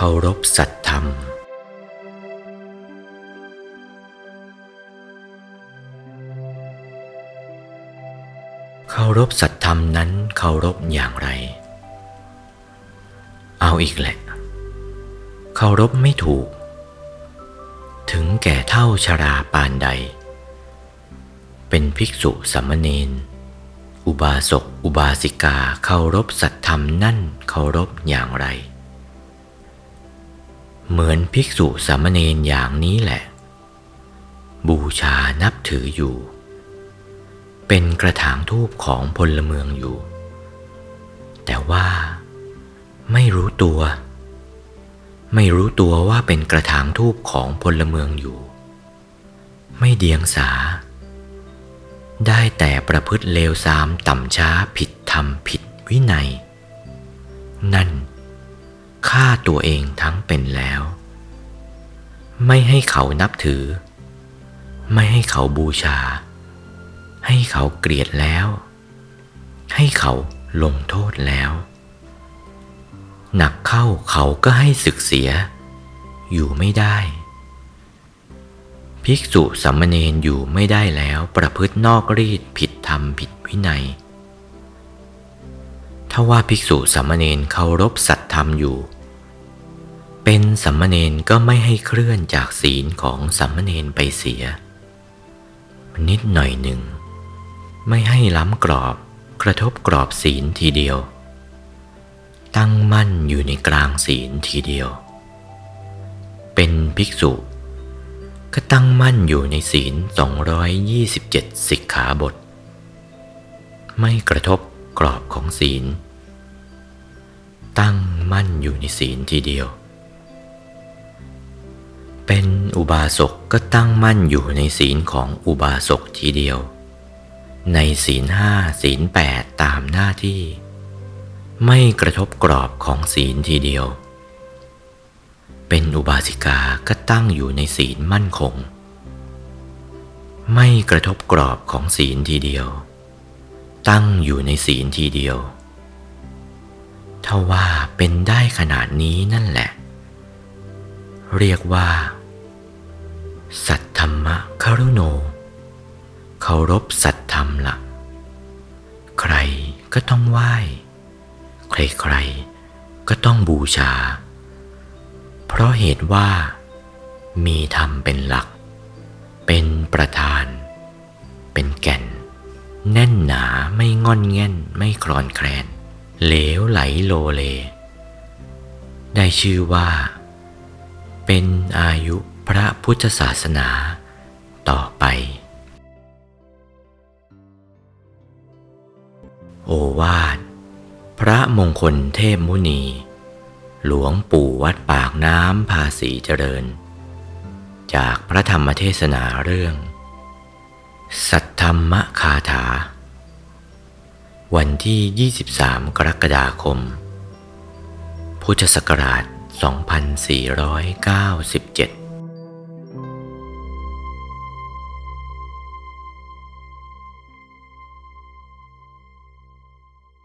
เคารพสัตธรรม เคารพสัตธรรมนั้นเคารพอย่างไร เอาอีกแหละ เคารพไม่ถูก ถึงแก่เท่าชราปานใด เป็นภิกษุสามเณรอุบาสก อุบาสิกาเคารพสัตธรรมนั่นเคารพอย่างไร เหมือนภิกษุสามเณรอย่างนี้แหละ บูชานับถืออยู่ เป็นกระถางทูปของพลเมืองอยู่ แต่ว่าไม่รู้ตัว ไม่รู้ตัวว่าเป็นกระถางทูปของพลเมืองอยู่ ไม่เดียงสา ได้แต่ประพฤติเลวทรามต่ำช้าผิดธรรมผิดวินัย นั่น ฆ่าตัวเองทั้งเป็นแล้ว ไม่ให้เขานับถือ ไม่ให้เขาบูชา ให้เขาเกลียดแล้ว ให้เขาลงโทษแล้ว หนักเข้าเขาก็ให้ศึกเสีย อยู่ไม่ได้ ภิกษุสัมมเนนอยู่ไม่ได้แล้วประพฤตินอกรีดผิดธรรมผิดวินัยถ้าว่าภิกษุสัมมเนนเคารพสัตธรรมอยู่ เป็นสัมมเนนก็ไม่ให้เคลื่อนจากศีลของสัมมเนนไปเสีย นิดหน่อยหนึ่ง ไม่ให้ล้ำกรอบกระทบกรอบศีลทีเดียว ตั้งมั่นอยู่ในกลางศีลทีเดียว เป็นภิกษุ ก็ตั้งมั่นอยู่ในศีล 227 สิกขาบท ไม่กระทบกรอบของศีล ตั้งมั่นอยู่ในศีลทีเดียว เป็นอุบาสกก็ตั้งมั่นอยู่ในศีลของอุบาสกทีเดียว ในศีลห้าศีลแปดตามหน้าที่ ไม่กระทบกรอบของศีลทีเดียว เป็นอุบาสิกาก็ตั้งอยู่ในศีลมั่นคง ไม่กระทบกรอบของศีลทีเดียว ตั้งอยู่ในศีลทีเดียวถ้าว่าเป็นได้ขนาดนี้นั่นแหละ เรียกว่า สัตธรรมะคารุโน เคารพสัตธรรมละ่ะ ใครก็ต้องไหว้ ใครๆก็ต้องบูชา เพราะเหตุว่า มีธรรมเป็นหลัก เป็นประธาน เป็นแก่น แน่นหนาไม่งอนแง่นไม่คลอนแคลน เหลวไหลโลเล ได้ชื่อว่า เป็นอายุ พระพุทธศาสนาต่อไป โอวาท พระมงคลเทพมุนี หลวงปู่วัดปากน้ำภาษีเจริญ จากพระธรรมเทศนาเรื่อง สัทธรรมคาถา วันที่ 23 กรกฎาคม พุทธศักราช 2497